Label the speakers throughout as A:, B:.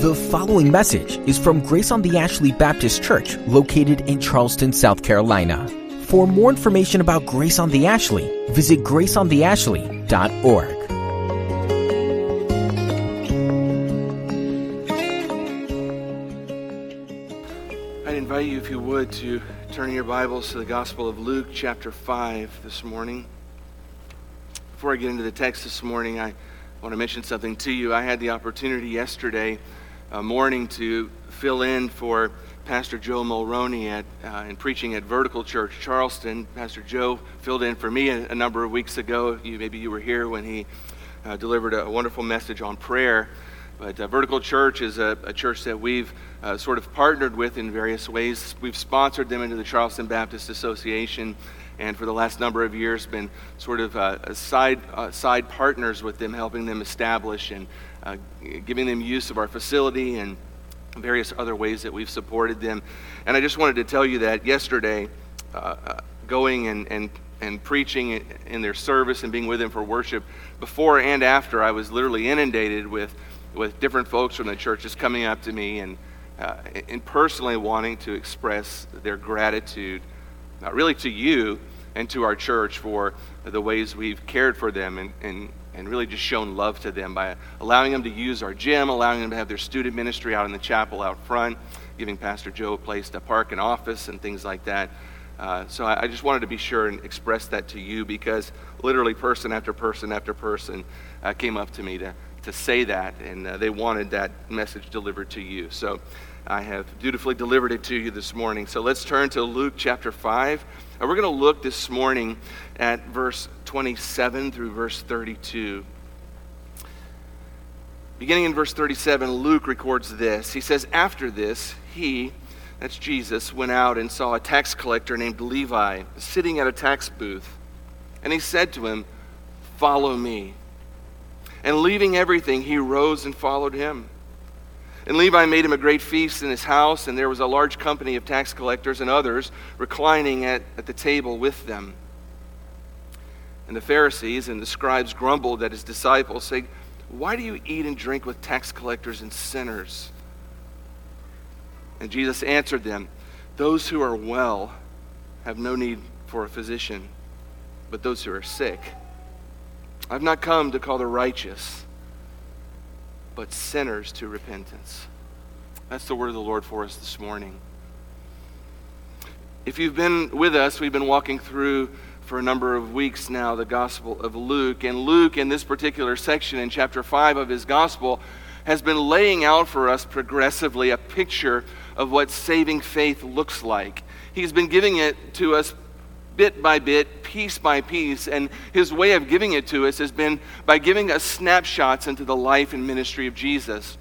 A: The following message is from Grace on the Ashley Baptist Church, located in Charleston, South Carolina. For more information about Grace on the Ashley, visit graceontheashley.org.
B: I'd invite you, if you would, to turn your Bibles to the Gospel of Luke, chapter 5, this morning. Before I get into the text this morning, I want to mention something to you. I had the opportunity yesterday uh, morning to fill in for Pastor Joe Mulroney at, uh, in preaching at Vertical Church, Charleston. Pastor Joe filled in for me a, a number of weeks ago. You, maybe you were here when he uh, delivered a, wonderful message on prayer. But uh, Vertical Church is a, a church that we've uh, sort of partnered with in various ways. We've sponsored them into the Charleston Baptist Association, and for the last number of years, been sort of uh, side uh, side partners with them, helping them establish and uh, giving them use of our facility and various other ways that we've supported them. And I just wanted to tell you that yesterday, uh, going and, and and preaching in their service and being with them for worship, before and after, I was literally inundated with with different folks from the church just coming up to me and, uh, and personally wanting to express their gratitude, not really to you and to our church for the ways we've cared for them and, and, and really just shown love to them by allowing them to use our gym, allowing them to have their student ministry out in the chapel out front, giving Pastor Joe a place to park an office and things like that. Uh, so I, I, just wanted to be sure and express that to you because literally person after person after person uh, came up to me to, to say that, and uh, they wanted that message delivered to you. So I have dutifully delivered it to you this morning. So let's turn to Luke chapter 5. And we're going to look this morning at verse 27 through verse 32. Beginning in verse 37, Luke records this. He says, After this, he, that's Jesus, went out and saw a tax collector named Levi sitting at a tax booth. And he said to him, Follow me. And leaving everything, he rose and followed him. And Levi made him a great feast in his house, and there was a large company of tax collectors and others reclining at, at the table with them. And the Pharisees and the scribes grumbled at his disciples, saying, Why do you eat and drink with tax collectors and sinners? And Jesus answered them, Those who are well have no need for a physician, but those who are sick. I've not come to call the righteous, but sinners to repentance. That's the word of the Lord for us this morning. If you've been with us, we've been walking through for a number of weeks now the Gospel of Luke. And Luke, in this particular section in chapter 5 of his Gospel, has been laying out for us progressively a picture of what saving faith looks like. He's been giving it to us bit by bit, piece by piece. And his way of giving it to us has been by giving us snapshots into the life and ministry of Jesus.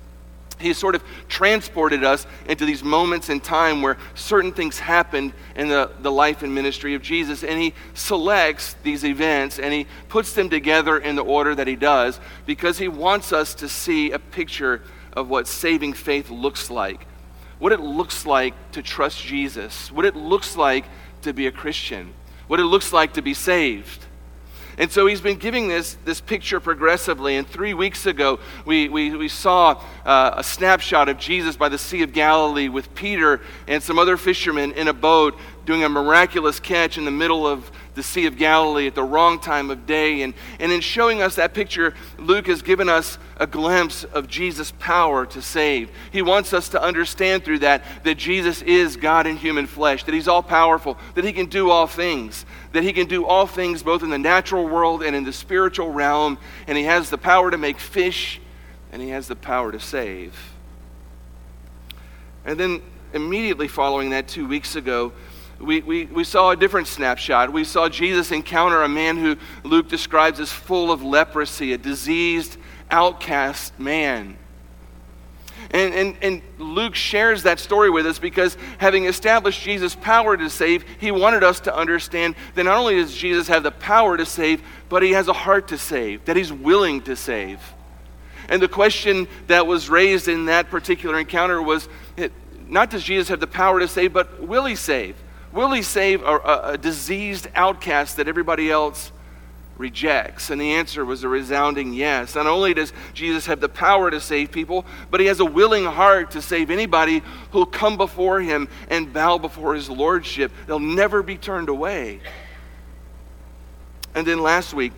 B: He sort of transported us into these moments in time where certain things happened in the, the life and ministry of Jesus. And he selects these events and he puts them together in the order that he does because he wants us to see a picture of what saving faith looks like. What it looks like to trust Jesus. What it looks like to be a Christian what it looks like to be saved. And so he's been giving this, this picture progressively. And three weeks ago, we, we, we saw uh, a snapshot of Jesus by the Sea of Galilee with Peter and some other fishermen in a boat doing a miraculous catch in the middle of the Sea of Galilee at the wrong time of day. And, and in showing us that picture, Luke has given us a glimpse of Jesus' power to save. He wants us to understand through that that Jesus is God in human flesh, that He's all powerful, that He can do all things, that He can do all things both in the natural world and in the spiritual realm. And He has the power to make fish, and He has the power to save. And then immediately following that, two weeks ago, we, we, we saw a different snapshot. We saw Jesus encounter a man who Luke describes as full of leprosy, a diseased, outcast man. And, and, and Luke shares that story with us because having established Jesus' power to save, he wanted us to understand that not only does Jesus have the power to save, but he has a heart to save, that he's willing to save. And the question that was raised in that particular encounter was not does Jesus have the power to save, but will he save? Will he save a, a, a diseased outcast that everybody else rejects? And the answer was a resounding yes. Not only does Jesus have the power to save people, but he has a willing heart to save anybody who'll come before him and bow before his lordship. They'll never be turned away. And then last week,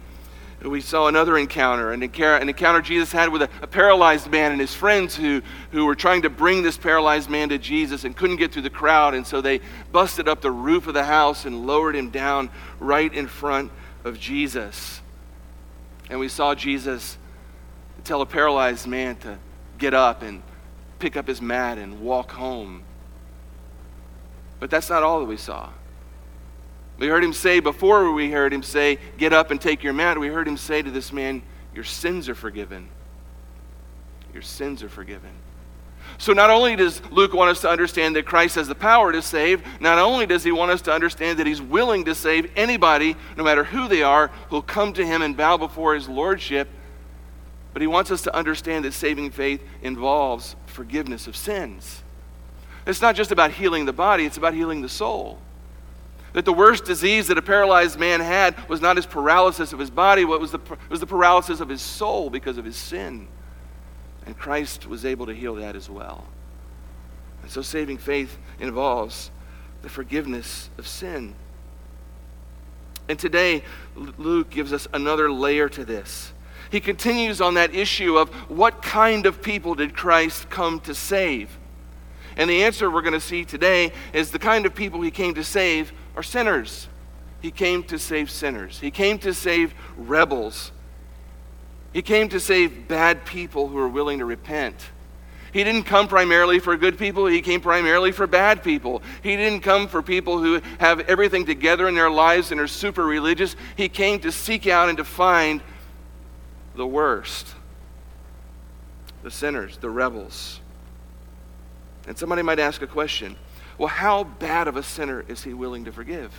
B: we saw another encounter, an encounter Jesus had with a, a, paralyzed man and his friends who, who were trying to bring this paralyzed man to Jesus and couldn't get through the crowd. And so they busted up the roof of the house and lowered him down right in front of Jesus. And we saw Jesus tell a paralyzed man to get up and pick up his mat and walk home. But that's not all that we saw. We heard him say, before we heard him say, Get up and take your mat, we heard him say to this man, Your sins are forgiven. Your sins are forgiven. So, not only does Luke want us to understand that Christ has the power to save, not only does he want us to understand that he's willing to save anybody, no matter who they are, who'll come to him and bow before his lordship, but he wants us to understand that saving faith involves forgiveness of sins. It's not just about healing the body, it's about healing the soul. That the worst disease that a paralyzed man had was not his paralysis of his body, what was the, was the paralysis of his soul because of his sin. And Christ was able to heal that as well. And so saving faith involves the forgiveness of sin. And today, Luke gives us another layer to this. He continues on that issue of what kind of people did Christ come to save? And the answer we're going to see today is the kind of people he came to save are sinners. He came to save sinners. He came to save rebels. He came to save bad people who are willing to repent. He didn't come primarily for good people, he came primarily for bad people. He didn't come for people who have everything together in their lives and are super religious. He came to seek out and to find the worst the sinners, the rebels. And somebody might ask a question well, how bad of a sinner is he willing to forgive?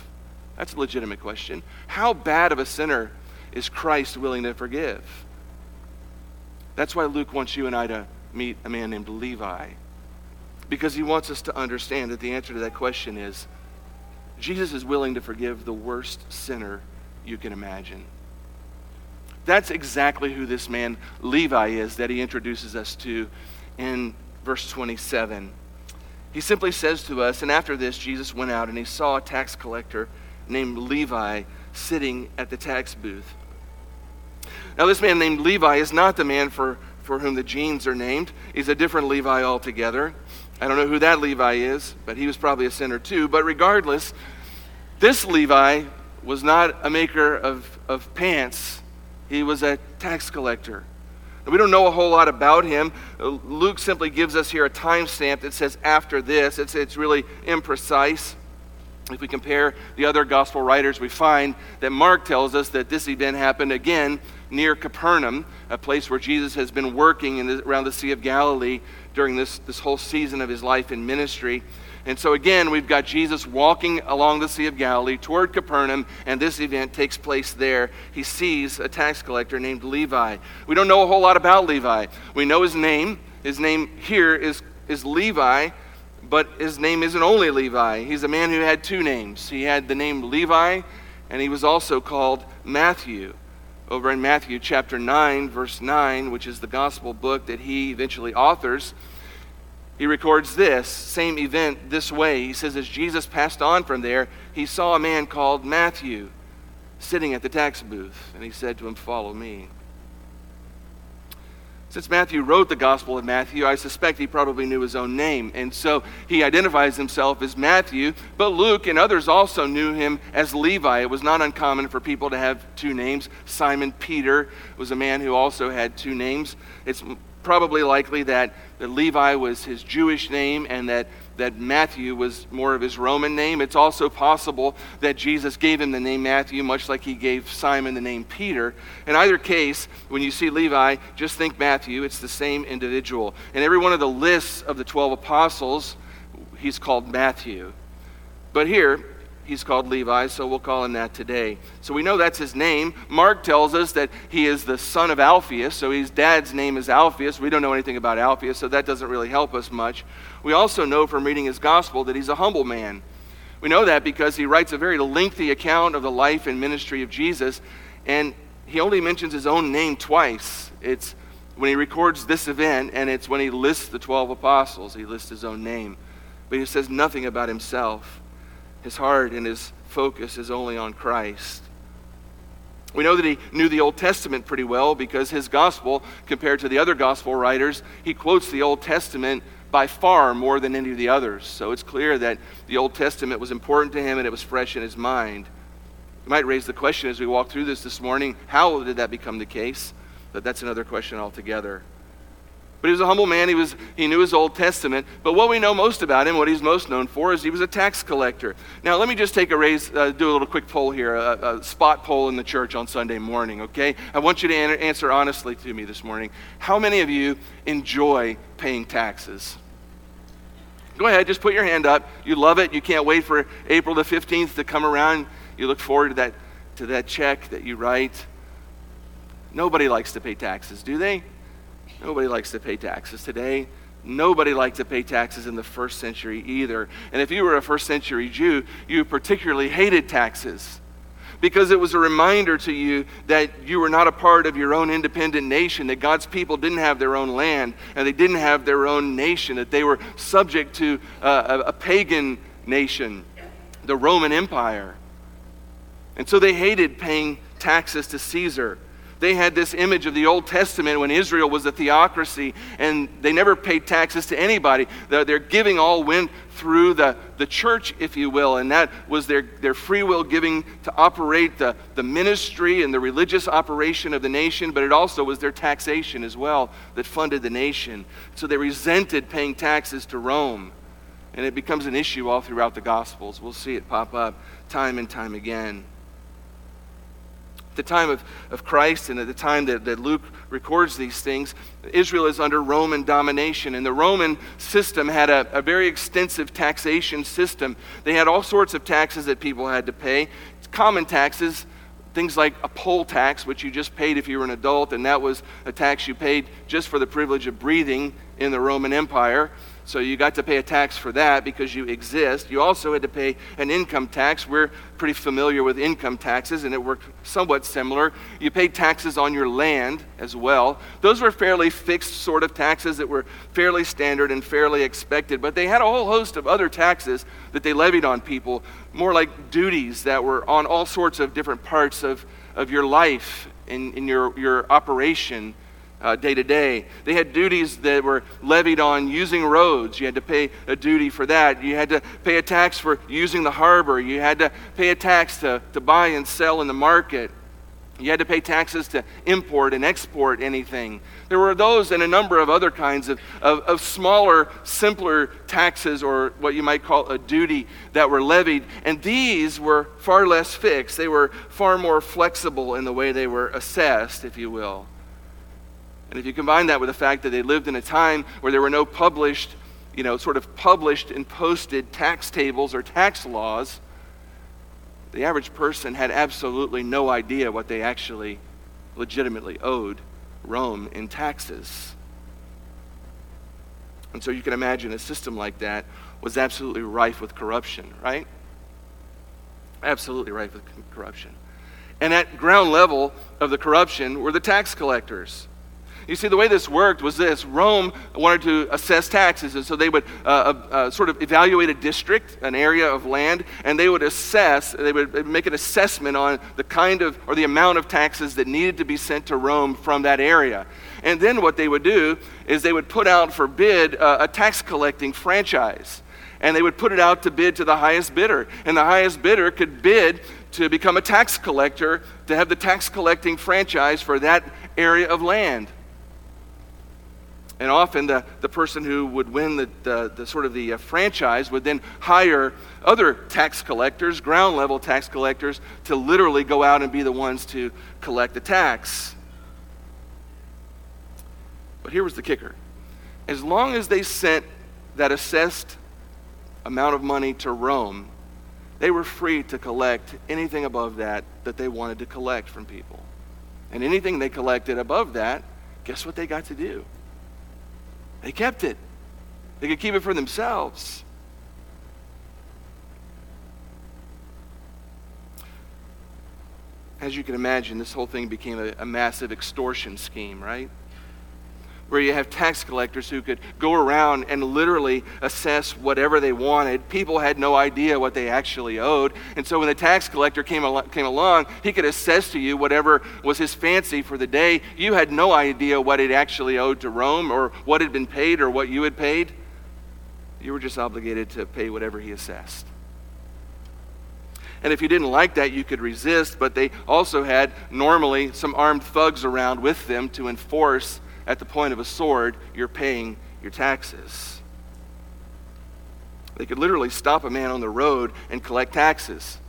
B: That's a legitimate question. How bad of a sinner is Christ willing to forgive? That's why Luke wants you and I to meet a man named Levi. Because he wants us to understand that the answer to that question is Jesus is willing to forgive the worst sinner you can imagine. That's exactly who this man Levi is that he introduces us to in verse 27. He simply says to us, and after this, Jesus went out and he saw a tax collector named Levi sitting at the tax booth. Now, this man named Levi is not the man for, for whom the jeans are named. He's a different Levi altogether. I don't know who that Levi is, but he was probably a sinner too. But regardless, this Levi was not a maker of, of pants, he was a tax collector. We don't know a whole lot about him. Uh, Luke simply gives us here a timestamp that says after this. It's, it's really imprecise. If we compare the other gospel writers, we find that Mark tells us that this event happened again near Capernaum, a place where Jesus has been working the, around the Sea of Galilee during this, this whole season of his life in ministry. And so again, we've got Jesus walking along the Sea of Galilee toward Capernaum, and this event takes place there. He sees a tax collector named Levi. We don't know a whole lot about Levi. We know his name. His name here is, is Levi, but his name isn't only Levi. He's a man who had two names. He had the name Levi, and he was also called Matthew. Over in Matthew chapter 9, verse 9, which is the gospel book that he eventually authors, he records this same event this way. He says, As Jesus passed on from there, he saw a man called Matthew sitting at the tax booth, and he said to him, Follow me. Since Matthew wrote the Gospel of Matthew, I suspect he probably knew his own name. And so he identifies himself as Matthew, but Luke and others also knew him as Levi. It was not uncommon for people to have two names. Simon Peter was a man who also had two names. It's probably likely that, that Levi was his Jewish name and that, that Matthew was more of his Roman name. It's also possible that Jesus gave him the name Matthew, much like he gave Simon the name Peter. In either case, when you see Levi, just think Matthew. It's the same individual. In every one of the lists of the 12 apostles, he's called Matthew. But here, he's called Levi, so we'll call him that today. So we know that's his name. Mark tells us that he is the son of Alphaeus, so his dad's name is Alphaeus. We don't know anything about Alphaeus, so that doesn't really help us much. We also know from reading his gospel that he's a humble man. We know that because he writes a very lengthy account of the life and ministry of Jesus, And he only mentions his own name twice. It's when he records this event, and it's when he lists the 12 apostles. He lists his own name. But he says nothing about himself. His heart and his focus is only on Christ. We know that he knew the Old Testament pretty well because his gospel, compared to the other gospel writers, he quotes the Old Testament by far more than any of the others. So it's clear that the Old Testament was important to him and it was fresh in his mind. You might raise the question as we walk through this this morning how did that become the case? But that's another question altogether. But he was a humble man. He, was, he knew his Old Testament. But what we know most about him, what he's most known for, is he was a tax collector. Now, let me just take a raise, uh, do a little quick poll here, a, a, spot poll in the church on Sunday morning, okay? I want you to an- answer honestly to me this morning. How many of you enjoy paying taxes? Go ahead, just put your hand up. You love it. You can't wait for April the 15th to come around. You look forward to that, to that check that you write. Nobody likes to pay taxes, do they? Nobody likes to pay taxes today. Nobody liked to pay taxes in the first century either. And if you were a first century Jew, you particularly hated taxes because it was a reminder to you that you were not a part of your own independent nation, that God's people didn't have their own land and they didn't have their own nation, that they were subject to uh, a, a pagan nation, the Roman Empire. And so they hated paying taxes to Caesar they had this image of the Old Testament when Israel was a theocracy and they never paid taxes to anybody. Their, giving all went through the, the church, if you will, and that was their, their free will giving to operate the, the ministry and the religious operation of the nation, but it also was their taxation as well that funded the nation. So they resented paying taxes to Rome. And it becomes an issue all throughout the Gospels. We'll see it pop up time and time again the time of, of Christ and at the time that, that Luke records these things, Israel is under Roman domination. And the Roman system had a, a very extensive taxation system. They had all sorts of taxes that people had to pay. Common taxes, things like a poll tax, which you just paid if you were an adult, and that was a tax you paid just for the privilege of breathing in the Roman Empire. So you got to pay a tax for that because you exist. You also had to pay an income tax. We're pretty familiar with income taxes, and it worked somewhat similar. You paid taxes on your land as well. Those were fairly fixed sort of taxes that were fairly standard and fairly expected, but they had a whole host of other taxes that they levied on people, more like duties that were on all sorts of different parts of, of your life in, in your, your operation uh, day to day. They had duties that were levied on using roads. You had to pay a duty for that. You had to pay a tax for using the harbor. You had to pay a tax to, to buy and sell in the market. You had to pay taxes to import and export anything. There were those and a number of other kinds of, of, of, smaller, simpler taxes, or what you might call a duty, that were levied. And these were far less fixed. They were far more flexible in the way they were assessed, if you will. And if you combine that with the fact that they lived in a time where there were no published, you know, sort of published and posted tax tables or tax laws, the average person had absolutely no idea what they actually legitimately owed Rome in taxes. And so you can imagine a system like that was absolutely rife with corruption, right? Absolutely rife with corruption. And at ground level of the corruption were the tax collectors. You see, the way this worked was this Rome wanted to assess taxes, and so they would uh, uh, uh, sort of evaluate a district, an area of land, and they would assess, they would make an assessment on the kind of or the amount of taxes that needed to be sent to Rome from that area. And then what they would do is they would put out for bid uh, a tax collecting franchise. And they would put it out to bid to the highest bidder. And the highest bidder could bid to become a tax collector, to have the tax collecting franchise for that area of land. And often the, the person who would win the, the, the sort of the uh, franchise would then hire other tax collectors, ground level tax collectors, to literally go out and be the ones to collect the tax. But here was the kicker as long as they sent that assessed amount of money to Rome, they were free to collect anything above that that they wanted to collect from people. And anything they collected above that, guess what they got to do? They kept it. They could keep it for themselves. As you can imagine, this whole thing became a, a massive extortion scheme, right? Where you have tax collectors who could go around and literally assess whatever they wanted. People had no idea what they actually owed. And so when the tax collector came, al- came along, he could assess to you whatever was his fancy for the day. You had no idea what it actually owed to Rome or what had been paid or what you had paid. You were just obligated to pay whatever he assessed. And if you didn't like that, you could resist, but they also had normally some armed thugs around with them to enforce at the point of a sword, you're paying your taxes. They could literally stop a man on the road and collect taxes.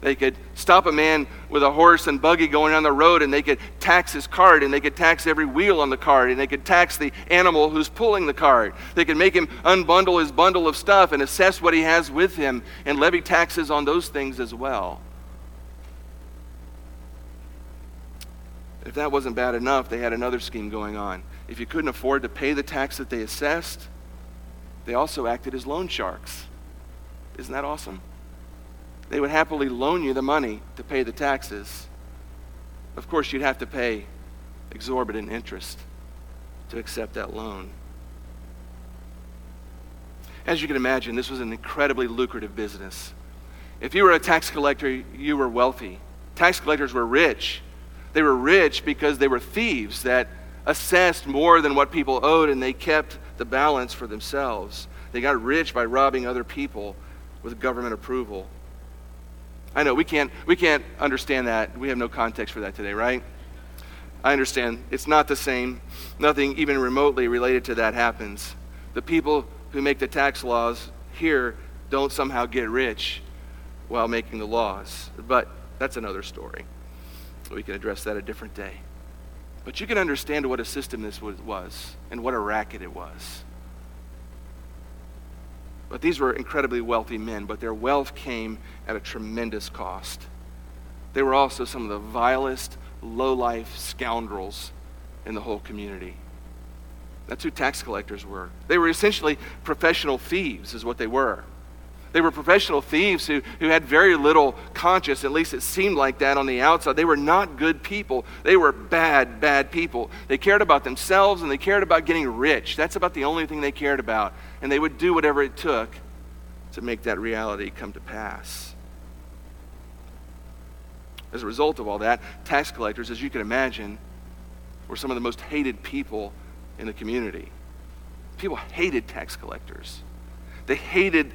B: They could stop a man with a horse and buggy going on the road and they could tax his cart and they could tax every wheel on the cart and they could tax the animal who's pulling the cart. They could make him unbundle his bundle of stuff and assess what he has with him and levy taxes on those things as well. If that wasn't bad enough, they had another scheme going on. If you couldn't afford to pay the tax that they assessed, they also acted as loan sharks. Isn't that awesome? They would happily loan you the money to pay the taxes. Of course, you'd have to pay exorbitant interest to accept that loan. As you can imagine, this was an incredibly lucrative business. If you were a tax collector, you were wealthy. Tax collectors were rich. They were rich because they were thieves that assessed more than what people owed and they kept the balance for themselves. They got rich by robbing other people with government approval. I know we can't we can't understand that. We have no context for that today, right? I understand. It's not the same. Nothing even remotely related to that happens. The people who make the tax laws here don't somehow get rich while making the laws. But that's another story. We can address that a different day. But you can understand what a system this was and what a racket it was. But these were incredibly wealthy men, but their wealth came at a tremendous cost. They were also some of the vilest, low-life scoundrels in the whole community. That's who tax collectors were. They were essentially professional thieves, is what they were. They were professional thieves who, who had very little conscience, at least it seemed like that on the outside. They were not good people. They were bad, bad people. They cared about themselves and they cared about getting rich. That's about the only thing they cared about. And they would do whatever it took to make that reality come to pass. As a result of all that, tax collectors, as you can imagine, were some of the most hated people in the community. People hated tax collectors. They hated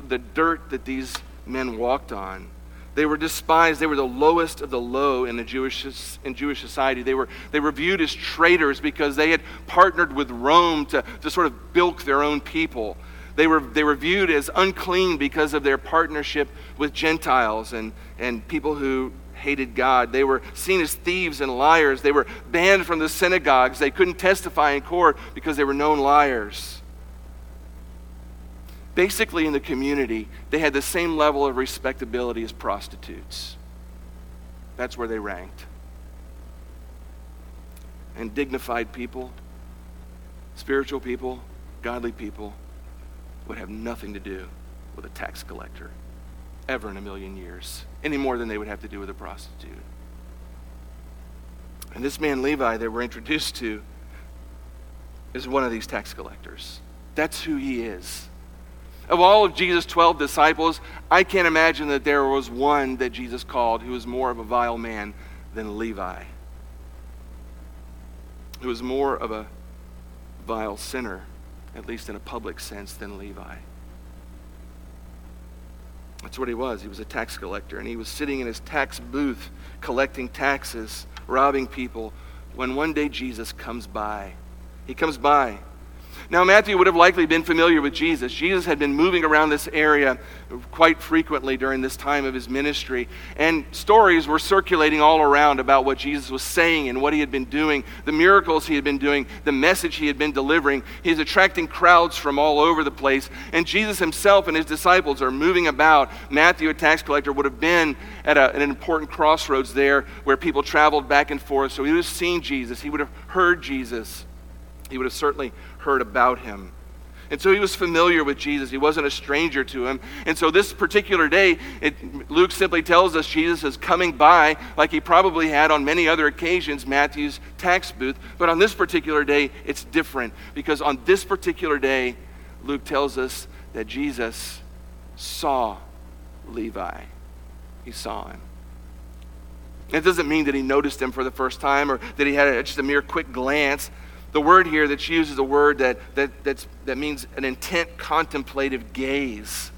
B: the dirt that these men walked on. They were despised. They were the lowest of the low in the Jewish, in Jewish society. They were, they were viewed as traitors because they had partnered with Rome to, to sort of bilk their own people. They were, they were viewed as unclean because of their partnership with Gentiles and, and people who hated God. They were seen as thieves and liars. They were banned from the synagogues. They couldn't testify in court because they were known liars basically in the community, they had the same level of respectability as prostitutes. That's where they ranked. And dignified people, spiritual people, godly people would have nothing to do with a tax collector ever in a million years, any more than they would have to do with a prostitute. And this man, Levi, that we're introduced to, is one of these tax collectors. That's who he is. Of all of Jesus' 12 disciples, I can't imagine that there was one that Jesus called who was more of a vile man than Levi, who was more of a vile sinner, at least in a public sense, than Levi. That's what he was. He was a tax collector, and he was sitting in his tax booth collecting taxes, robbing people, when one day Jesus comes by. He comes by now, Matthew would have likely been familiar with Jesus. Jesus had been moving around this area quite frequently during this time of his ministry, and stories were circulating all around about what Jesus was saying and what he had been doing, the miracles he had been doing, the message he had been delivering. He's attracting crowds from all over the place, and Jesus himself and his disciples are moving about. Matthew, a tax collector, would have been at, a, at an important crossroads there where people traveled back and forth, so he would have seen Jesus, he would have heard Jesus. He would have certainly heard about him. And so he was familiar with Jesus. He wasn't a stranger to him. And so this particular day, it, Luke simply tells us Jesus is coming by, like he probably had on many other occasions, Matthew's tax booth. But on this particular day, it's different because on this particular day, Luke tells us that Jesus saw Levi. He saw him. It doesn't mean that he noticed him for the first time or that he had just a mere quick glance. The word here that's used is a word that, that, that's, that means an intent contemplative gaze.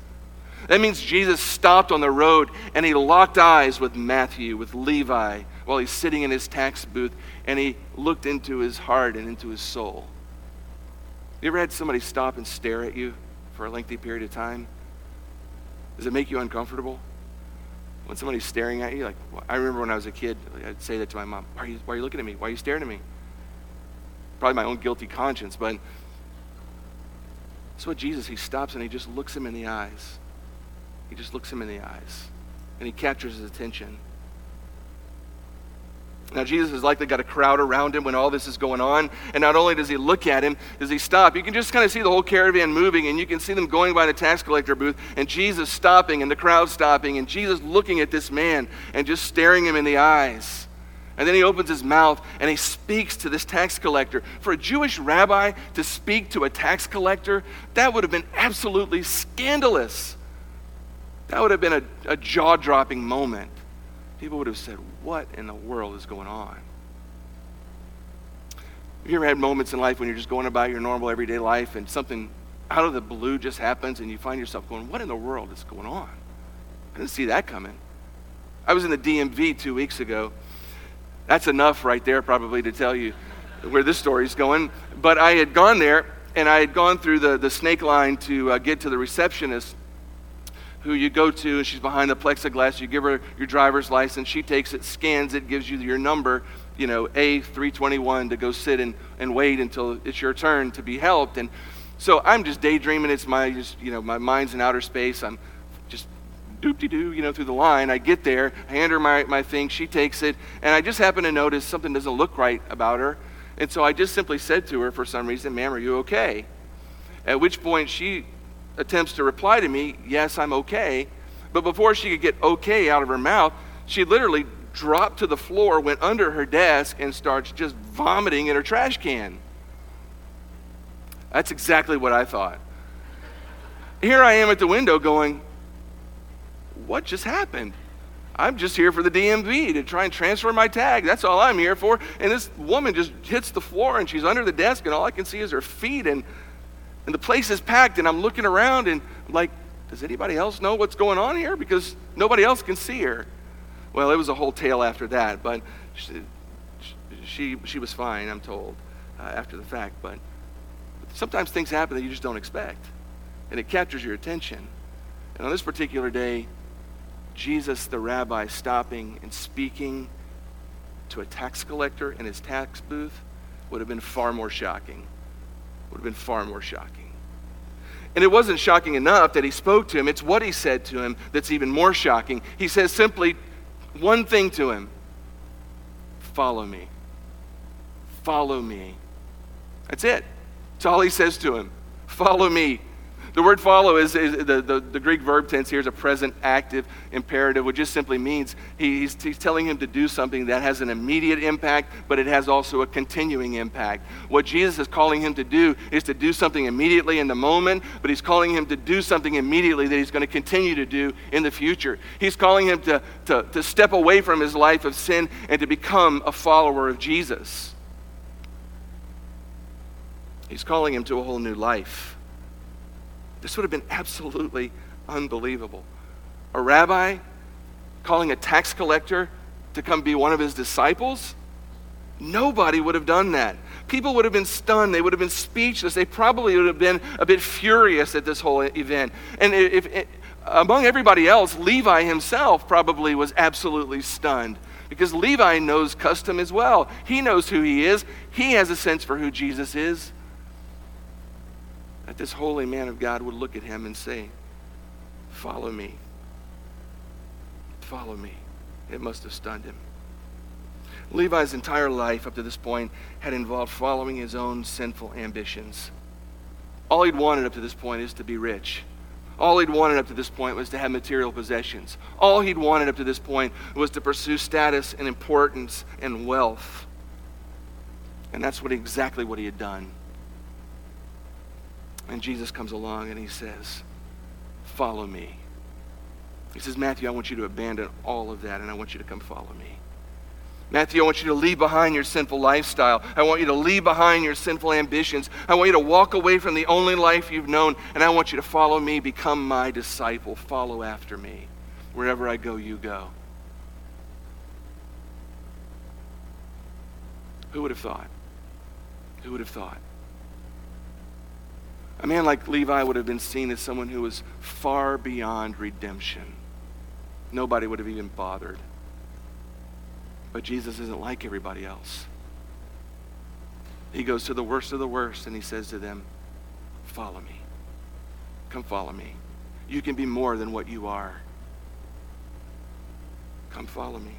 B: That means Jesus stopped on the road and he locked eyes with Matthew, with Levi, while he's sitting in his tax booth, and he looked into his heart and into his soul. You ever had somebody stop and stare at you for a lengthy period of time? Does it make you uncomfortable? When somebody's staring at you, like, I remember when I was a kid, I'd say that to my mom, why are you, why are you looking at me? Why are you staring at me? Probably my own guilty conscience, but that's what Jesus, he stops and he just looks him in the eyes. He just looks him in the eyes. And he captures his attention. Now, Jesus has likely got a crowd around him when all this is going on. And not only does he look at him, does he stop. You can just kind of see the whole caravan moving, and you can see them going by the tax collector booth, and Jesus stopping, and the crowd stopping, and Jesus looking at this man and just staring him in the eyes. And then he opens his mouth and he speaks to this tax collector. For a Jewish rabbi to speak to a tax collector, that would have been absolutely scandalous. That would have been a, a jaw dropping moment people would have said, What in the world is going on? Have you ever had moments in life when you're just going about your normal everyday life and something out of the blue just happens and you find yourself going, What in the world is going on? I didn't see that coming. I was in the DMV two weeks ago. That's enough right there, probably, to tell you where this story's going. But I had gone there and I had gone through the, the snake line to uh, get to the receptionist who you go to, and she's behind the plexiglass. You give her your driver's license. She takes it, scans it, gives you your number, you know, A321 to go sit and, and wait until it's your turn to be helped. And so I'm just daydreaming. It's my, just, you know, my mind's in outer space. I'm doop-de-doo, you know, through the line. I get there, I hand her my, my thing. She takes it, and I just happen to notice something doesn't look right about her. And so I just simply said to her for some reason, ma'am, are you okay? At which point she attempts to reply to me, Yes, I'm okay. But before she could get okay out of her mouth, she literally dropped to the floor, went under her desk, and starts just vomiting in her trash can. That's exactly what I thought. Here I am at the window going, What just happened? I'm just here for the DMV to try and transfer my tag. That's all I'm here for. And this woman just hits the floor and she's under the desk, and all I can see is her feet. And and the place is packed, and I'm looking around and I'm like, does anybody else know what's going on here? Because nobody else can see her. Well, it was a whole tale after that, but she, she, she was fine, I'm told, uh, after the fact. But sometimes things happen that you just don't expect, and it captures your attention. And on this particular day, Jesus, the rabbi, stopping and speaking to a tax collector in his tax booth would have been far more shocking would have been far more shocking. And it wasn't shocking enough that he spoke to him, it's what he said to him that's even more shocking. He says simply one thing to him Follow me. Follow me. That's it. That's all he says to him. Follow me. The word follow is, is the, the, the, Greek verb tense here is a present active imperative, which just simply means he, he's, he's telling him to do something that has an immediate impact, but it has also a continuing impact. What Jesus is calling him to do is to do something immediately in the moment, but he's calling him to do something immediately that he's going to continue to do in the future. He's calling him to, to, to step away from his life of sin and to become a follower of Jesus. He's calling him to a whole new life. This would have been absolutely unbelievable. A rabbi calling a tax collector to come be one of his disciples? Nobody would have done that. People would have been stunned. They would have been speechless. They probably would have been a bit furious at this whole event. And if, if eh, among everybody else, Levi himself probably was absolutely stunned because Levi knows custom as well. He knows who he is, he has a sense for who Jesus is that this holy man of God would look at him and say, Follow me. Follow me. It must have stunned him. Levi's entire life up to this point had involved following his own sinful ambitions. All he'd wanted up to this point is to be rich. All he'd wanted up to this point was to have material possessions. All he'd wanted up to this point was to pursue status and importance and wealth. And that's what exactly what he had done. And Jesus comes along and he says, Follow me. He says, Matthew, I want you to abandon all of that and I want you to come follow me. Matthew, I want you to leave behind your sinful lifestyle. I want you to leave behind your sinful ambitions. I want you to walk away from the only life you've known, and I want you to follow me, become my disciple, follow after me. Wherever I go, you go. Who would have thought? Who would have thought? A man like Levi would have been seen as someone who was far beyond redemption. Nobody would have even bothered. But Jesus isn't like everybody else. He goes to the worst of the worst and he says to them, Follow me. Come follow me. You can be more than what you are. Come follow me.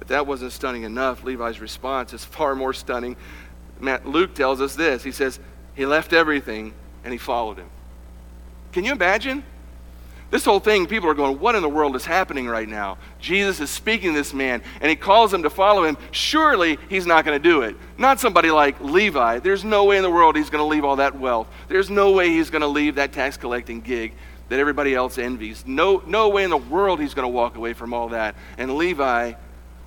B: If that wasn't stunning enough, Levi's response is far more stunning. Matt, Luke tells us this. He says, He left everything and he followed him. Can you imagine? This whole thing, people are going, What in the world is happening right now? Jesus is speaking to this man, and he calls him to follow him. Surely he's not going to do it. Not somebody like Levi. There's no way in the world he's going to leave all that wealth. There's no way he's going to leave that tax collecting gig that everybody else envies. No, no way in the world he's going to walk away from all that. And Levi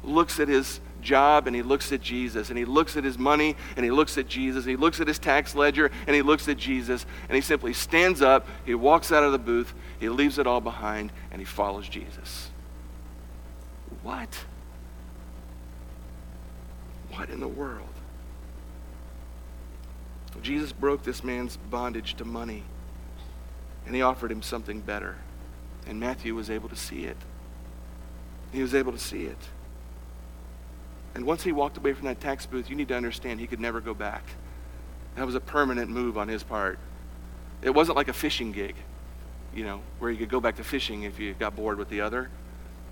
B: looks at his job and he looks at Jesus and he looks at his money and he looks at Jesus and he looks at his tax ledger and he looks at Jesus and he simply stands up, he walks out of the booth, he leaves it all behind and he follows Jesus. What? What in the world? Jesus broke this man's bondage to money and he offered him something better. And Matthew was able to see it. He was able to see it. And once he walked away from that tax booth, you need to understand he could never go back. That was a permanent move on his part. It wasn't like a fishing gig, you know, where you could go back to fishing if you got bored with the other.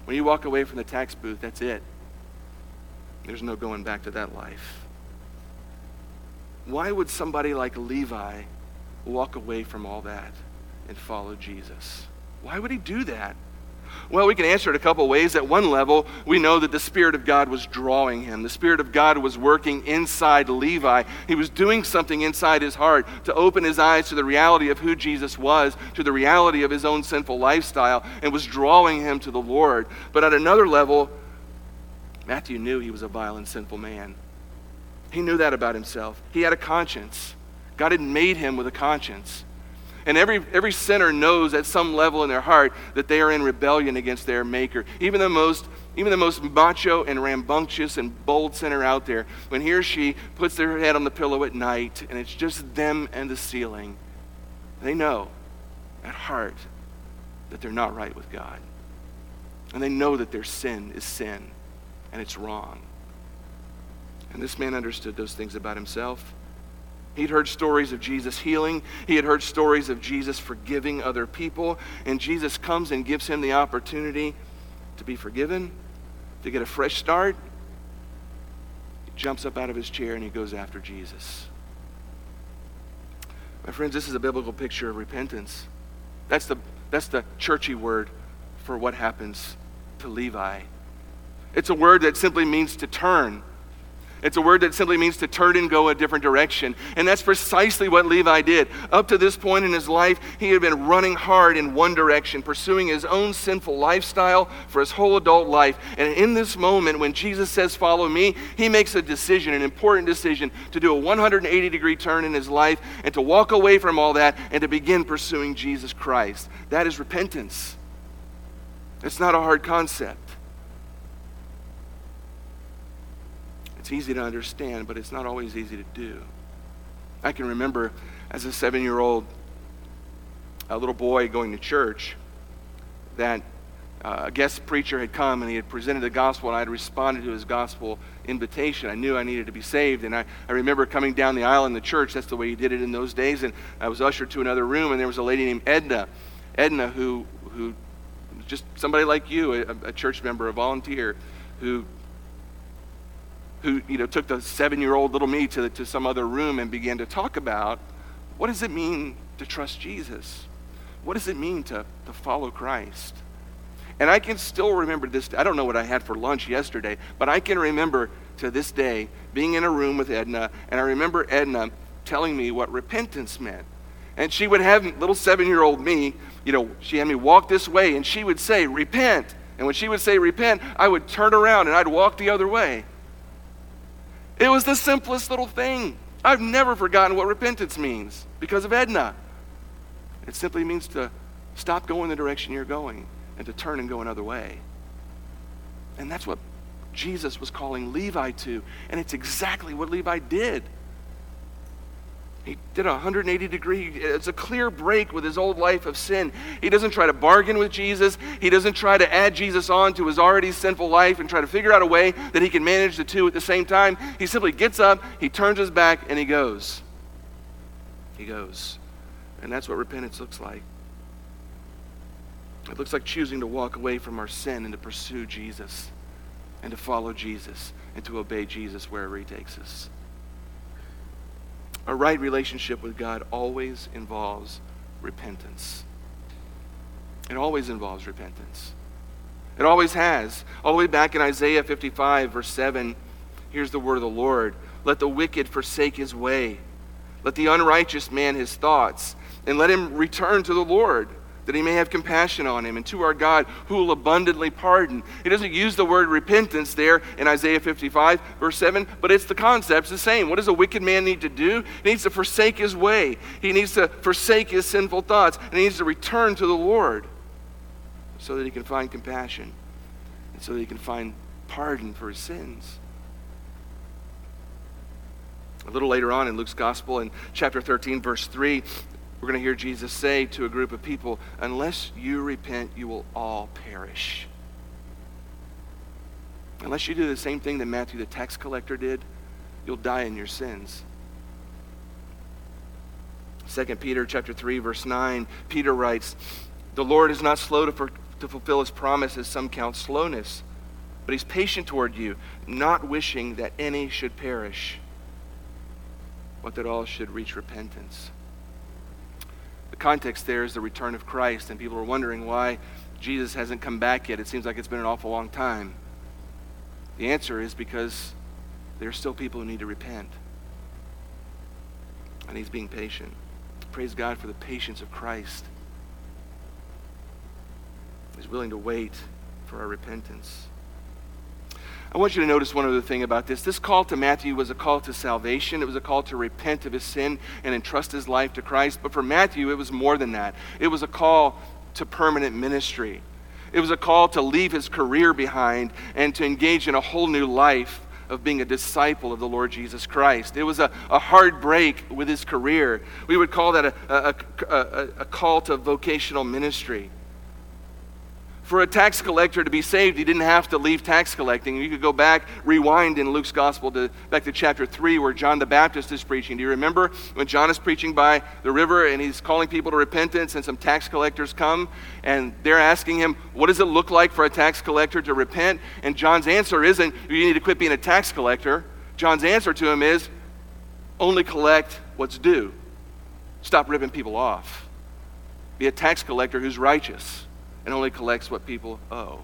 B: When you walk away from the tax booth, that's it. There's no going back to that life. Why would somebody like Levi walk away from all that and follow Jesus? Why would he do that? Well, we can answer it a couple ways. At one level, we know that the Spirit of God was drawing him. The Spirit of God was working inside Levi. He was doing something inside his heart to open his eyes to the reality of who Jesus was, to the reality of his own sinful lifestyle, and was drawing him to the Lord. But at another level, Matthew knew he was a violent, sinful man. He knew that about himself. He had a conscience. God had made him with a conscience. And every, every sinner knows at some level in their heart that they are in rebellion against their Maker. Even the most, even the most macho and rambunctious and bold sinner out there, when he or she puts their head on the pillow at night and it's just them and the ceiling, they know at heart that they're not right with God. And they know that their sin is sin and it's wrong. And this man understood those things about himself. He'd heard stories of Jesus healing. He had heard stories of Jesus forgiving other people. And Jesus comes and gives him the opportunity to be forgiven, to get a fresh start. He jumps up out of his chair and he goes after Jesus. My friends, this is a biblical picture of repentance. That's the, that's the churchy word for what happens to Levi. It's a word that simply means to turn it's a word that simply means to turn and go a different direction. And that's precisely what Levi did. Up to this point in his life, he had been running hard in one direction, pursuing his own sinful lifestyle for his whole adult life. And in this moment, when Jesus says, Follow me, he makes a decision, an important decision, to do a 180 degree turn in his life and to walk away from all that and to begin pursuing Jesus Christ. That is repentance. It's not a hard concept. It's easy to understand, but it's not always easy to do. I can remember as a seven year old a little boy going to church that uh, a guest preacher had come and he had presented the gospel and I had responded to his gospel invitation. I knew I needed to be saved. And I, I remember coming down the aisle in the church. That's the way he did it in those days. And I was ushered to another room and there was a lady named Edna. Edna who, who just somebody like you, a, a church member, a volunteer, who who you know took the seven-year-old little me to, to some other room and began to talk about what does it mean to trust Jesus? What does it mean to, to follow Christ? And I can still remember this. I don't know what I had for lunch yesterday, but I can remember to this day being in a room with Edna, and I remember Edna telling me what repentance meant. And she would have little seven year old me, you know, she had me walk this way, and she would say, Repent. And when she would say, Repent, I would turn around and I'd walk the other way. It was the simplest little thing. I've never forgotten what repentance means because of Edna. It simply means to stop going the direction you're going and to turn and go another way. And that's what Jesus was calling Levi to. And it's exactly what Levi did. He did a 180 degree, it's a clear break with his old life of sin. He doesn't try to bargain with Jesus. He doesn't try to add Jesus on to his already sinful life and try to figure out a way that he can manage the two at the same time. He simply gets up, he turns his back, and he goes. He goes. And that's what repentance looks like. It looks like choosing to walk away from our sin and to pursue Jesus and to follow Jesus and to obey Jesus wherever he takes us. A right relationship with God always involves repentance. It always involves repentance. It always has. All the way back in Isaiah 55, verse 7, here's the word of the Lord Let the wicked forsake his way, let the unrighteous man his thoughts, and let him return to the Lord that he may have compassion on him, and to our God who will abundantly pardon. He doesn't use the word repentance there in Isaiah 55, verse 7, but it's the concept's the same. What does a wicked man need to do? He needs to forsake his way, he needs to forsake his sinful thoughts, and he needs to return to the Lord so that he can find compassion and so that he can find pardon for his sins. A little later on in Luke's Gospel, in chapter 13, verse 3, we're going to hear Jesus say to a group of people, Unless you repent, you will all perish. Unless you do the same thing that Matthew the tax collector did, you'll die in your sins. 2 Peter chapter 3 verse 9 Peter writes the Lord is not slow to, for, to fulfill his promise as some count slowness but he's patient toward you not wishing that any should perish but that all should reach repentance the context there is the return of Christ, and people are wondering why Jesus hasn't come back yet. It seems like it's been an awful long time. The answer is because there are still people who need to repent. And he's being patient. Praise God for the patience of Christ. He's willing to wait for our repentance. I want you to notice one other thing about this. This call to Matthew was a call to salvation. It was a call to repent of his sin and entrust his life to Christ. But for Matthew, it was more than that. It was a call to permanent ministry. It was a call to leave his career behind and to engage in a whole new life of being a disciple of the Lord Jesus Christ. It was a, a hard break with his career. We would call that a, a, a, a call to vocational ministry. For a tax collector to be saved, he didn't have to leave tax collecting. You could go back, rewind in Luke's gospel to back to chapter 3 where John the Baptist is preaching. Do you remember when John is preaching by the river and he's calling people to repentance and some tax collectors come and they're asking him, What does it look like for a tax collector to repent? And John's answer isn't, You need to quit being a tax collector. John's answer to him is, Only collect what's due. Stop ripping people off. Be a tax collector who's righteous and only collects what people owe.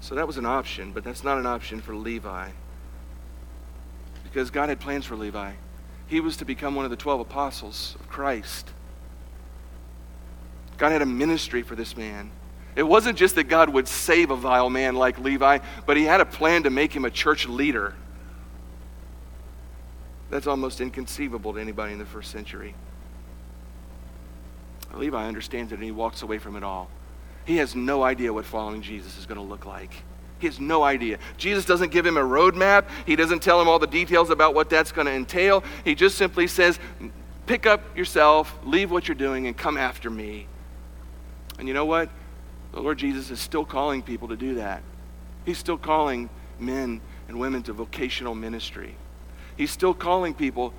B: So that was an option, but that's not an option for Levi. Because God had plans for Levi. He was to become one of the 12 apostles of Christ. God had a ministry for this man. It wasn't just that God would save a vile man like Levi, but he had a plan to make him a church leader. That's almost inconceivable to anybody in the first century. Levi understands it and he walks away from it all. He has no idea what following Jesus is going to look like. He has no idea. Jesus doesn't give him a roadmap. He doesn't tell him all the details about what that's going to entail. He just simply says, Pick up yourself, leave what you're doing, and come after me. And you know what? The Lord Jesus is still calling people to do that. He's still calling men and women to vocational ministry. He's still calling people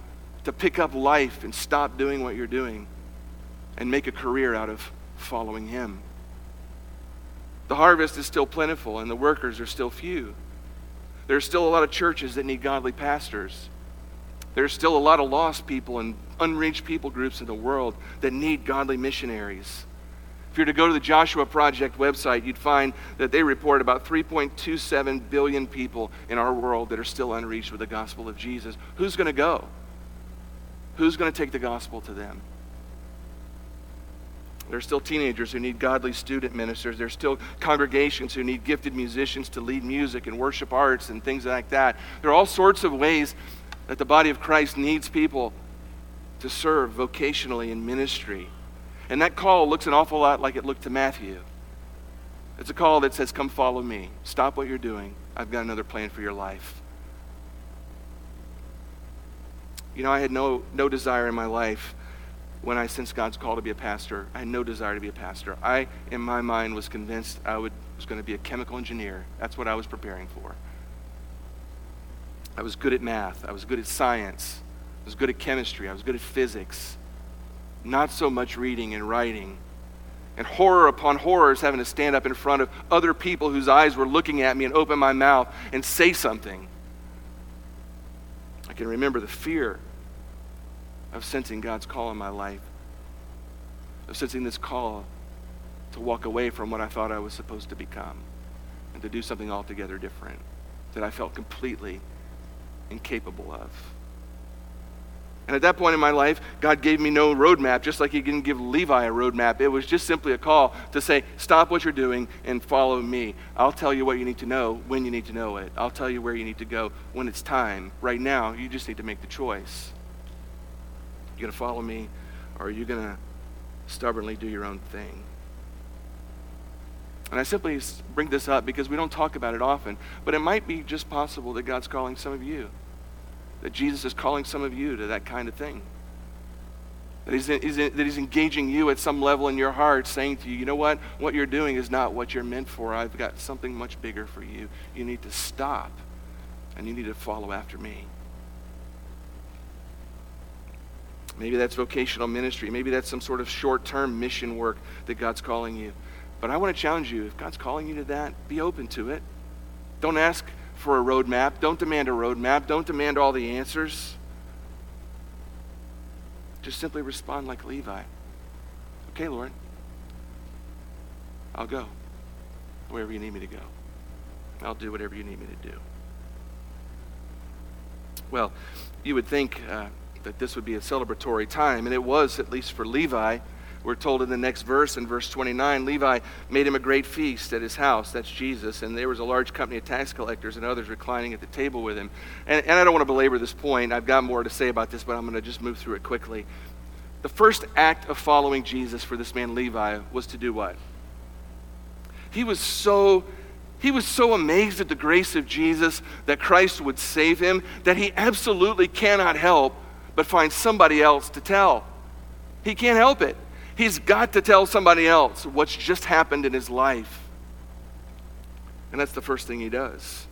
B: to pick up life and stop doing what you're doing and make a career out of following Him. The harvest is still plentiful and the workers are still few. There are still a lot of churches that need godly pastors. There's still a lot of lost people and unreached people groups in the world that need godly missionaries. If you were to go to the Joshua Project website, you'd find that they report about 3.27 billion people in our world that are still unreached with the gospel of Jesus. Who's going to go? Who's going to take the gospel to them? There's still teenagers who need godly student ministers. There's still congregations who need gifted musicians to lead music and worship arts and things like that. There are all sorts of ways that the body of Christ needs people to serve vocationally in ministry. And that call looks an awful lot like it looked to Matthew. It's a call that says, Come follow me. Stop what you're doing. I've got another plan for your life. You know, I had no, no desire in my life when I sensed God's call to be a pastor. I had no desire to be a pastor. I, in my mind, was convinced I would, was going to be a chemical engineer. That's what I was preparing for. I was good at math. I was good at science. I was good at chemistry. I was good at physics. Not so much reading and writing. And horror upon horrors having to stand up in front of other people whose eyes were looking at me and open my mouth and say something. I can remember the fear of sensing God's call in my life, of sensing this call to walk away from what I thought I was supposed to become and to do something altogether different that I felt completely incapable of. And at that point in my life, God gave me no roadmap, just like He didn't give Levi a roadmap. It was just simply a call to say, Stop what you're doing and follow me. I'll tell you what you need to know when you need to know it. I'll tell you where you need to go when it's time. Right now, you just need to make the choice. Going to follow me, or are you going to stubbornly do your own thing? And I simply bring this up because we don't talk about it often, but it might be just possible that God's calling some of you that Jesus is calling some of you to that kind of thing. That he's, that he's engaging you at some level in your heart, saying to you, you know what? What you're doing is not what you're meant for. I've got something much bigger for you. You need to stop, and you need to follow after me. Maybe that's vocational ministry. Maybe that's some sort of short term mission work that God's calling you. But I want to challenge you if God's calling you to that, be open to it. Don't ask for a roadmap. Don't demand a roadmap. Don't demand all the answers. Just simply respond like Levi. Okay, Lord, I'll go wherever you need me to go. I'll do whatever you need me to do. Well, you would think uh, that this would be a celebratory time, and it was, at least for Levi. We're told in the next verse, in verse 29, Levi made him a great feast at his house. That's Jesus. And there was a large company of tax collectors and others reclining at the table with him. And, and I don't want to belabor this point. I've got more to say about this, but I'm going to just move through it quickly. The first act of following Jesus for this man Levi was to do what? He was so he was so amazed at the grace of Jesus that Christ would save him that he absolutely cannot help but find somebody else to tell. He can't help it. He's got to tell somebody else what's just happened in his life. And that's the first thing he does.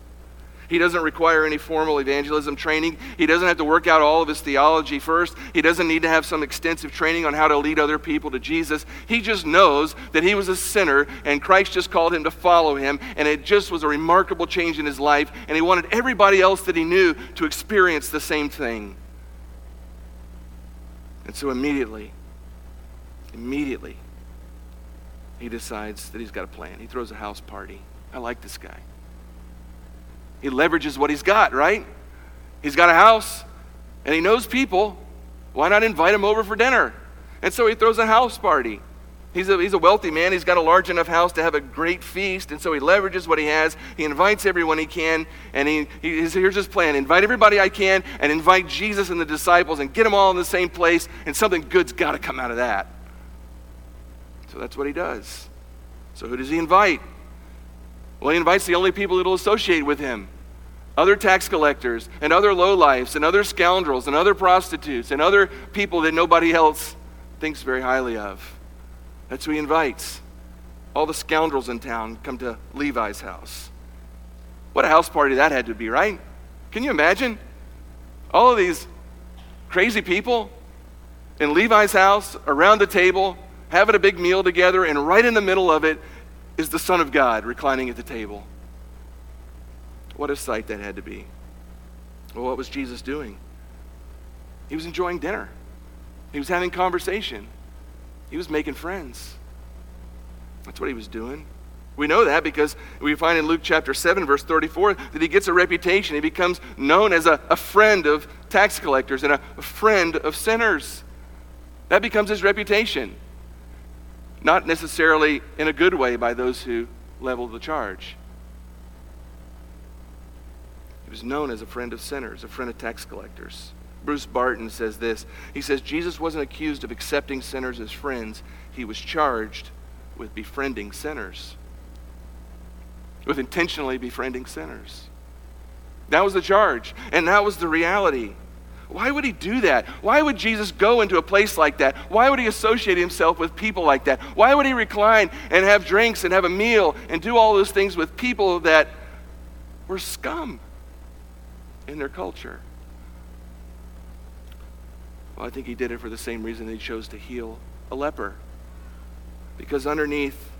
B: He doesn't require any formal evangelism training. He doesn't have to work out all of his theology first. He doesn't need to have some extensive training on how to lead other people to Jesus. He just knows that he was a sinner and Christ just called him to follow him. And it just was a remarkable change in his life. And he wanted everybody else that he knew to experience the same thing. And so immediately, Immediately, he decides that he's got a plan. He throws a house party. I like this guy. He leverages what he's got, right? He's got a house and he knows people. Why not invite him over for dinner? And so he throws a house party. He's a, he's a wealthy man. He's got a large enough house to have a great feast. And so he leverages what he has. He invites everyone he can. And he, he, here's his plan invite everybody I can and invite Jesus and the disciples and get them all in the same place. And something good's got to come out of that. So that's what he does. So who does he invite? Well, he invites the only people that will associate with him other tax collectors and other lowlifes and other scoundrels and other prostitutes and other people that nobody else thinks very highly of. That's who he invites. All the scoundrels in town come to Levi's house. What a house party that had to be, right? Can you imagine? All of these crazy people in Levi's house around the table having a big meal together, and right in the middle of it is the Son of God reclining at the table. What a sight that had to be. Well, what was Jesus doing? He was enjoying dinner, he was having conversation, he was making friends. That's what he was doing. We know that because we find in Luke chapter 7, verse 34, that he gets a reputation. He becomes known as a, a friend of tax collectors and a, a friend of sinners. That becomes his reputation. Not necessarily in a good way by those who level the charge. He was known as a friend of sinners, a friend of tax collectors. Bruce Barton says this. He says, Jesus wasn't accused of accepting sinners as friends, he was charged with befriending sinners with intentionally befriending sinners. That was the charge, and that was the reality. Why would he do that? Why would Jesus go into a place like that? Why would he associate himself with people like that? Why would he recline and have drinks and have a meal and do all those things with people that were scum in their culture? Well, I think he did it for the same reason he chose to heal a leper. Because underneath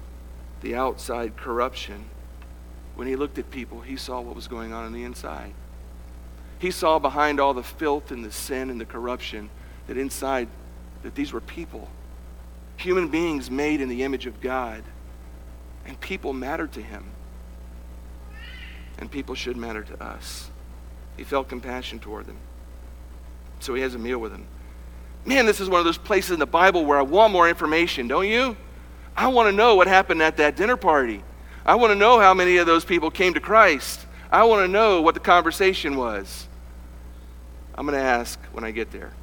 B: the outside corruption, when he looked at people, he saw what was going on on the inside. He saw behind all the filth and the sin and the corruption that inside that these were people. Human beings made in the image of God. And people mattered to him. And people should matter to us. He felt compassion toward them. So he has a meal with them. Man, this is one of those places in the Bible where I want more information, don't you? I want to know what happened at that dinner party. I want to know how many of those people came to Christ. I want to know what the conversation was. I'm going to ask when I get there.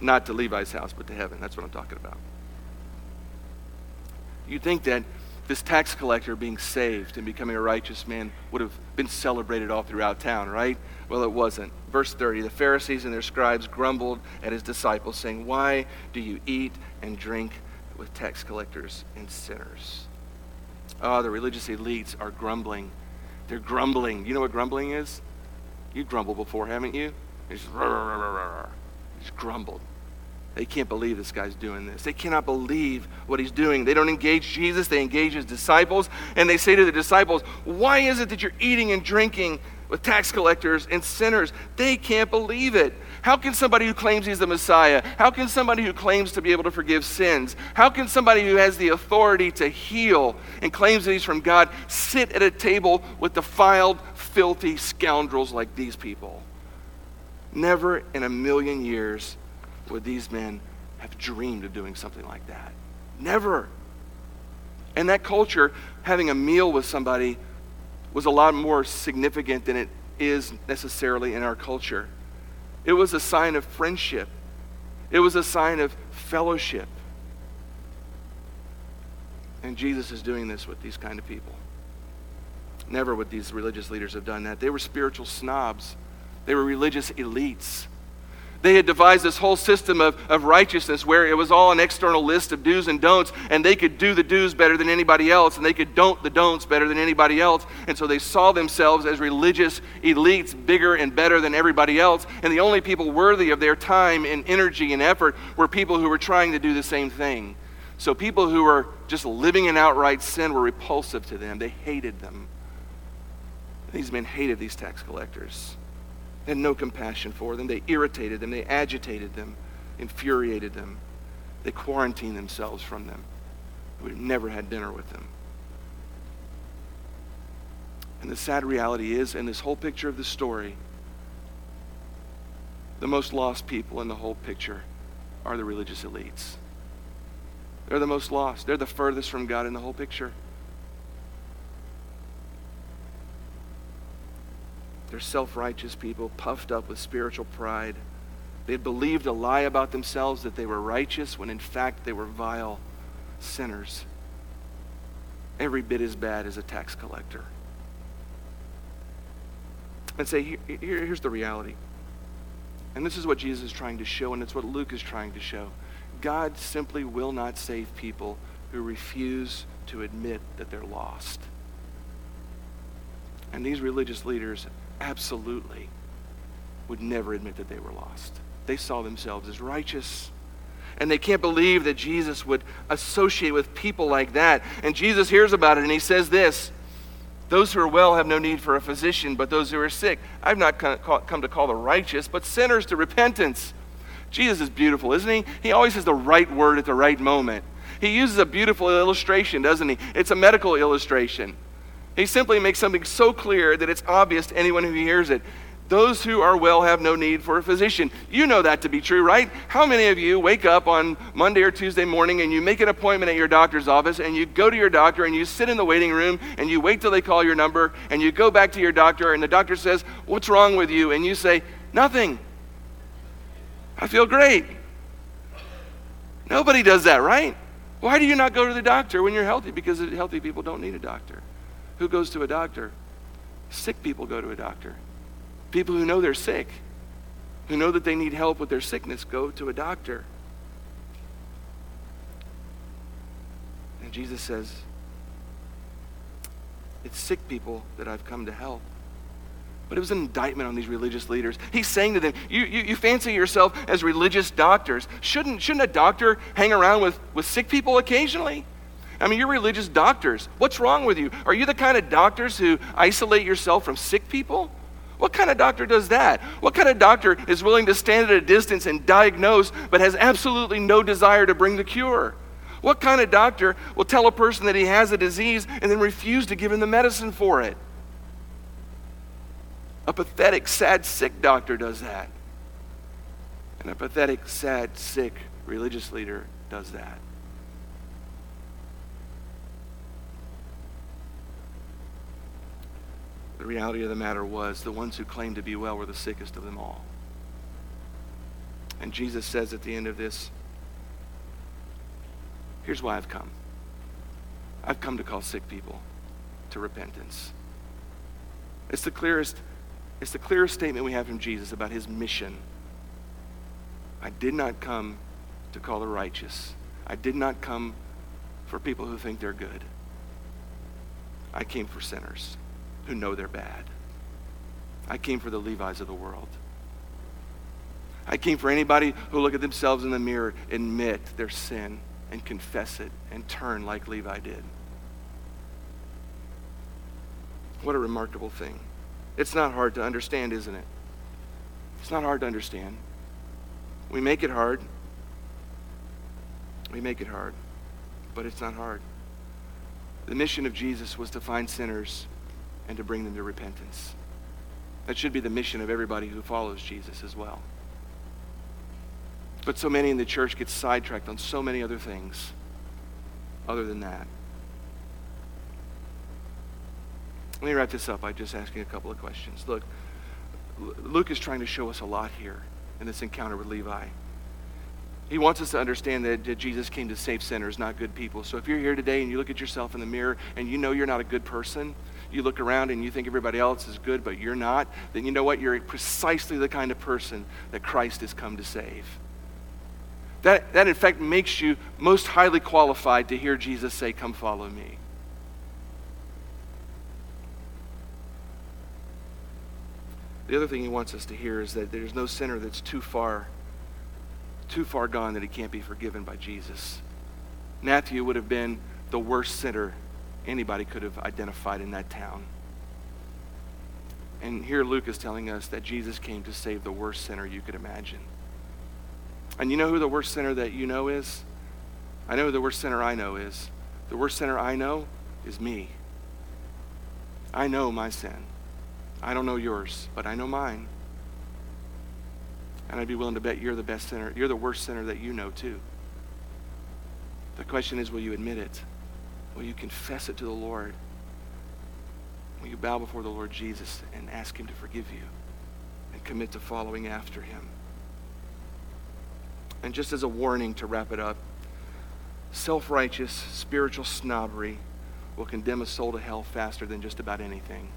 B: Not to Levi's house, but to heaven. That's what I'm talking about. You'd think that this tax collector being saved and becoming a righteous man would have been celebrated all throughout town, right? Well, it wasn't. Verse 30 The Pharisees and their scribes grumbled at his disciples, saying, Why do you eat and drink with tax collectors and sinners? Oh, the religious elites are grumbling. They're grumbling. You know what grumbling is? You grumbled before, haven't you? It's just, just grumbled. They can't believe this guy's doing this. They cannot believe what he's doing. They don't engage Jesus, they engage his disciples, and they say to the disciples, Why is it that you're eating and drinking with tax collectors and sinners? They can't believe it. How can somebody who claims he's the Messiah, how can somebody who claims to be able to forgive sins, how can somebody who has the authority to heal and claims that he's from God sit at a table with defiled, filthy scoundrels like these people? Never in a million years would these men have dreamed of doing something like that. Never. And that culture, having a meal with somebody, was a lot more significant than it is necessarily in our culture. It was a sign of friendship, it was a sign of fellowship. And Jesus is doing this with these kind of people. Never would these religious leaders have done that. They were spiritual snobs, they were religious elites. They had devised this whole system of, of righteousness where it was all an external list of do's and don'ts, and they could do the do's better than anybody else, and they could don't the don'ts better than anybody else. And so they saw themselves as religious elites, bigger and better than everybody else. And the only people worthy of their time and energy and effort were people who were trying to do the same thing. So people who were just living in outright sin were repulsive to them, they hated them. These men hated these tax collectors. Had no compassion for them. They irritated them. They agitated them, infuriated them. They quarantined themselves from them. We never had dinner with them. And the sad reality is, in this whole picture of the story, the most lost people in the whole picture are the religious elites. They're the most lost. They're the furthest from God in the whole picture. They're self righteous people, puffed up with spiritual pride. They had believed a lie about themselves that they were righteous when in fact they were vile sinners. Every bit as bad as a tax collector. And say, here, here, here's the reality. And this is what Jesus is trying to show, and it's what Luke is trying to show. God simply will not save people who refuse to admit that they're lost. And these religious leaders absolutely would never admit that they were lost. They saw themselves as righteous. And they can't believe that Jesus would associate with people like that. And Jesus hears about it and he says this Those who are well have no need for a physician, but those who are sick. I've not come to call the righteous, but sinners to repentance. Jesus is beautiful, isn't he? He always has the right word at the right moment. He uses a beautiful illustration, doesn't he? It's a medical illustration. He simply makes something so clear that it's obvious to anyone who hears it. Those who are well have no need for a physician. You know that to be true, right? How many of you wake up on Monday or Tuesday morning and you make an appointment at your doctor's office and you go to your doctor and you sit in the waiting room and you wait till they call your number and you go back to your doctor and the doctor says, What's wrong with you? And you say, Nothing. I feel great. Nobody does that, right? Why do you not go to the doctor when you're healthy? Because healthy people don't need a doctor. Who goes to a doctor? Sick people go to a doctor. People who know they're sick, who know that they need help with their sickness, go to a doctor. And Jesus says, It's sick people that I've come to help. But it was an indictment on these religious leaders. He's saying to them, You, you, you fancy yourself as religious doctors. Shouldn't, shouldn't a doctor hang around with, with sick people occasionally? I mean, you're religious doctors. What's wrong with you? Are you the kind of doctors who isolate yourself from sick people? What kind of doctor does that? What kind of doctor is willing to stand at a distance and diagnose but has absolutely no desire to bring the cure? What kind of doctor will tell a person that he has a disease and then refuse to give him the medicine for it? A pathetic, sad, sick doctor does that. And a pathetic, sad, sick religious leader does that. The reality of the matter was the ones who claimed to be well were the sickest of them all. And Jesus says at the end of this, here's why I've come. I've come to call sick people to repentance. It's the clearest it's the clearest statement we have from Jesus about his mission. I did not come to call the righteous. I did not come for people who think they're good. I came for sinners who know they're bad. I came for the Levi's of the world. I came for anybody who look at themselves in the mirror, admit their sin, and confess it, and turn like Levi did. What a remarkable thing. It's not hard to understand, isn't it? It's not hard to understand. We make it hard. We make it hard, but it's not hard. The mission of Jesus was to find sinners and to bring them to repentance. That should be the mission of everybody who follows Jesus as well. But so many in the church get sidetracked on so many other things other than that. Let me wrap this up by just asking a couple of questions. Look, Luke is trying to show us a lot here in this encounter with Levi. He wants us to understand that Jesus came to save sinners, not good people. So if you're here today and you look at yourself in the mirror and you know you're not a good person, you look around and you think everybody else is good, but you're not, then you know what? You're precisely the kind of person that Christ has come to save. That, that in fact makes you most highly qualified to hear Jesus say, Come follow me. The other thing he wants us to hear is that there's no sinner that's too far, too far gone that he can't be forgiven by Jesus. Matthew would have been the worst sinner anybody could have identified in that town. And here Luke is telling us that Jesus came to save the worst sinner you could imagine. And you know who the worst sinner that you know is? I know the worst sinner I know is. The worst sinner I know is me. I know my sin. I don't know yours, but I know mine. And I'd be willing to bet you're the best sinner. You're the worst sinner that you know, too. The question is, will you admit it? Will you confess it to the Lord? Will you bow before the Lord Jesus and ask him to forgive you and commit to following after him? And just as a warning to wrap it up, self righteous spiritual snobbery will condemn a soul to hell faster than just about anything.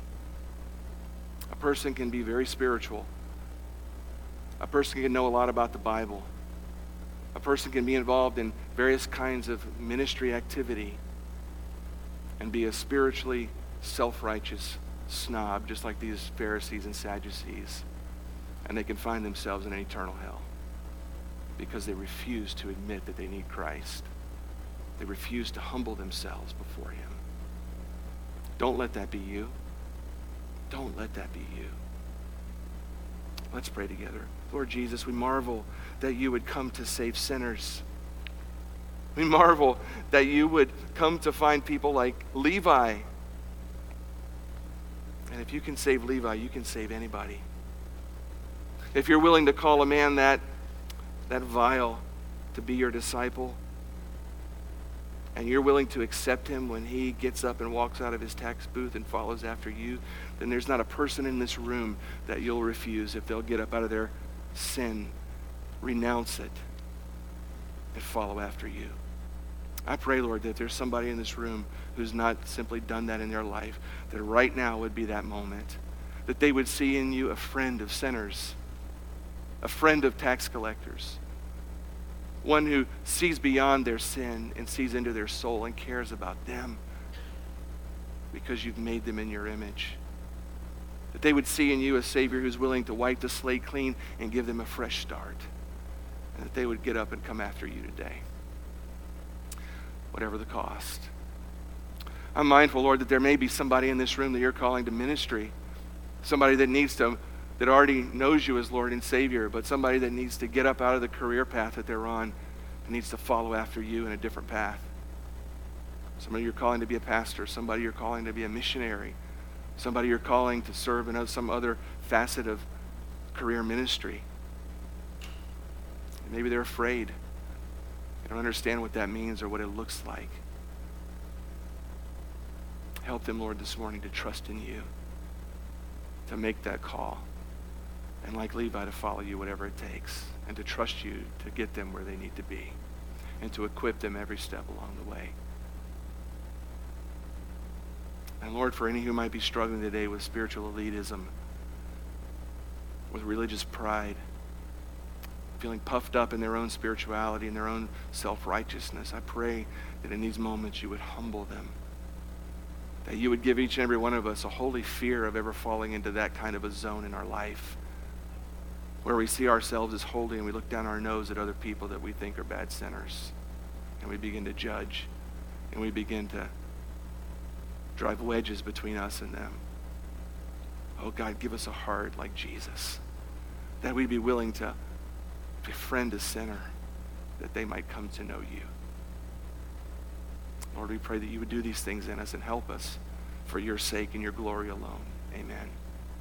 B: A person can be very spiritual, a person can know a lot about the Bible, a person can be involved in various kinds of ministry activity and be a spiritually self righteous snob, just like these Pharisees and Sadducees. And they can find themselves in an eternal hell because they refuse to admit that they need Christ. They refuse to humble themselves before Him. Don't let that be you. Don't let that be you. Let's pray together. Lord Jesus, we marvel that you would come to save sinners. We marvel that you would come to find people like Levi. And if you can save Levi, you can save anybody. If you're willing to call a man that, that vile to be your disciple, and you're willing to accept him when he gets up and walks out of his tax booth and follows after you, then there's not a person in this room that you'll refuse if they'll get up out of their sin, renounce it, and follow after you. I pray, Lord, that there's somebody in this room who's not simply done that in their life, that right now would be that moment. That they would see in you a friend of sinners, a friend of tax collectors, one who sees beyond their sin and sees into their soul and cares about them because you've made them in your image. That they would see in you a Savior who's willing to wipe the slate clean and give them a fresh start. And that they would get up and come after you today, whatever the cost. I'm mindful, Lord, that there may be somebody in this room that you're calling to ministry, somebody that needs to that already knows you as Lord and Savior, but somebody that needs to get up out of the career path that they're on and needs to follow after you in a different path. Somebody you're calling to be a pastor, somebody you're calling to be a missionary, somebody you're calling to serve in some other facet of career ministry. maybe they're afraid. They don't understand what that means or what it looks like. Help them, Lord, this morning to trust in you, to make that call and like Levi, to follow you whatever it takes and to trust you to get them where they need to be and to equip them every step along the way. And Lord, for any who might be struggling today with spiritual elitism, with religious pride, feeling puffed up in their own spirituality and their own self righteousness, I pray that in these moments you would humble them. That you would give each and every one of us a holy fear of ever falling into that kind of a zone in our life where we see ourselves as holy and we look down our nose at other people that we think are bad sinners. And we begin to judge. And we begin to drive wedges between us and them. Oh, God, give us a heart like Jesus. That we'd be willing to befriend a sinner that they might come to know you. Lord, we pray that you would do these things in us and help us for your sake and your glory alone. Amen.